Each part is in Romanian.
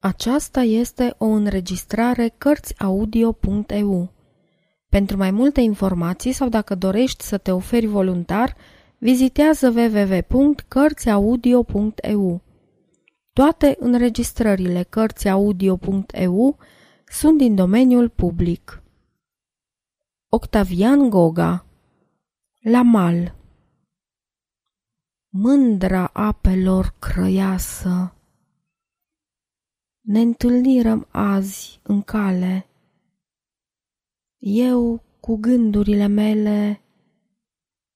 Aceasta este o înregistrare Cărțiaudio.eu. Pentru mai multe informații sau dacă dorești să te oferi voluntar, vizitează www.cărțiaudio.eu. Toate înregistrările Cărțiaudio.eu sunt din domeniul public. Octavian Goga La mal Mândra apelor crăiasă ne întâlnirăm azi în cale. Eu cu gândurile mele,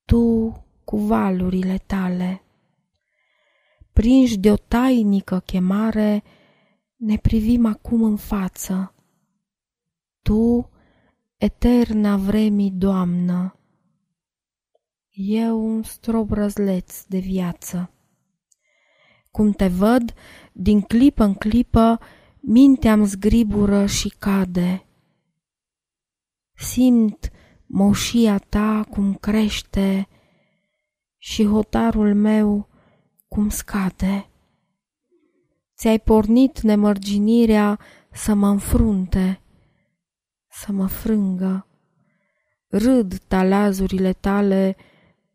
tu cu valurile tale. Prinși de o tainică chemare, ne privim acum în față. Tu, eterna vremii doamnă, eu un strop răzleț de viață. Cum te văd, din clipă în clipă, mintea-mi zgribură și cade. Simt moșia ta cum crește și hotarul meu cum scade. Ți-ai pornit nemărginirea să mă înfrunte, să mă frângă. Râd talazurile tale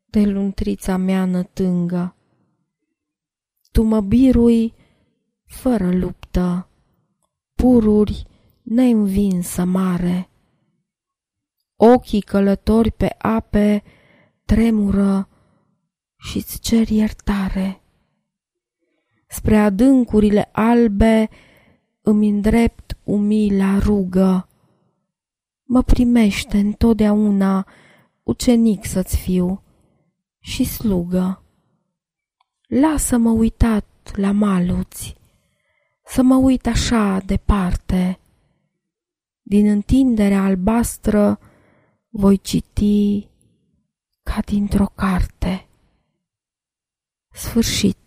de luntrița mea nătângă. Tu mă birui fără luptă, pururi neînvinsă mare. Ochii călători pe ape tremură și-ți cer iertare. Spre adâncurile albe îmi îndrept umila rugă. Mă primește întotdeauna ucenic să-ți fiu și slugă. Lasă-mă uitat la maluți, să mă uit așa departe. Din întinderea albastră voi citi ca dintr-o carte. Sfârșit.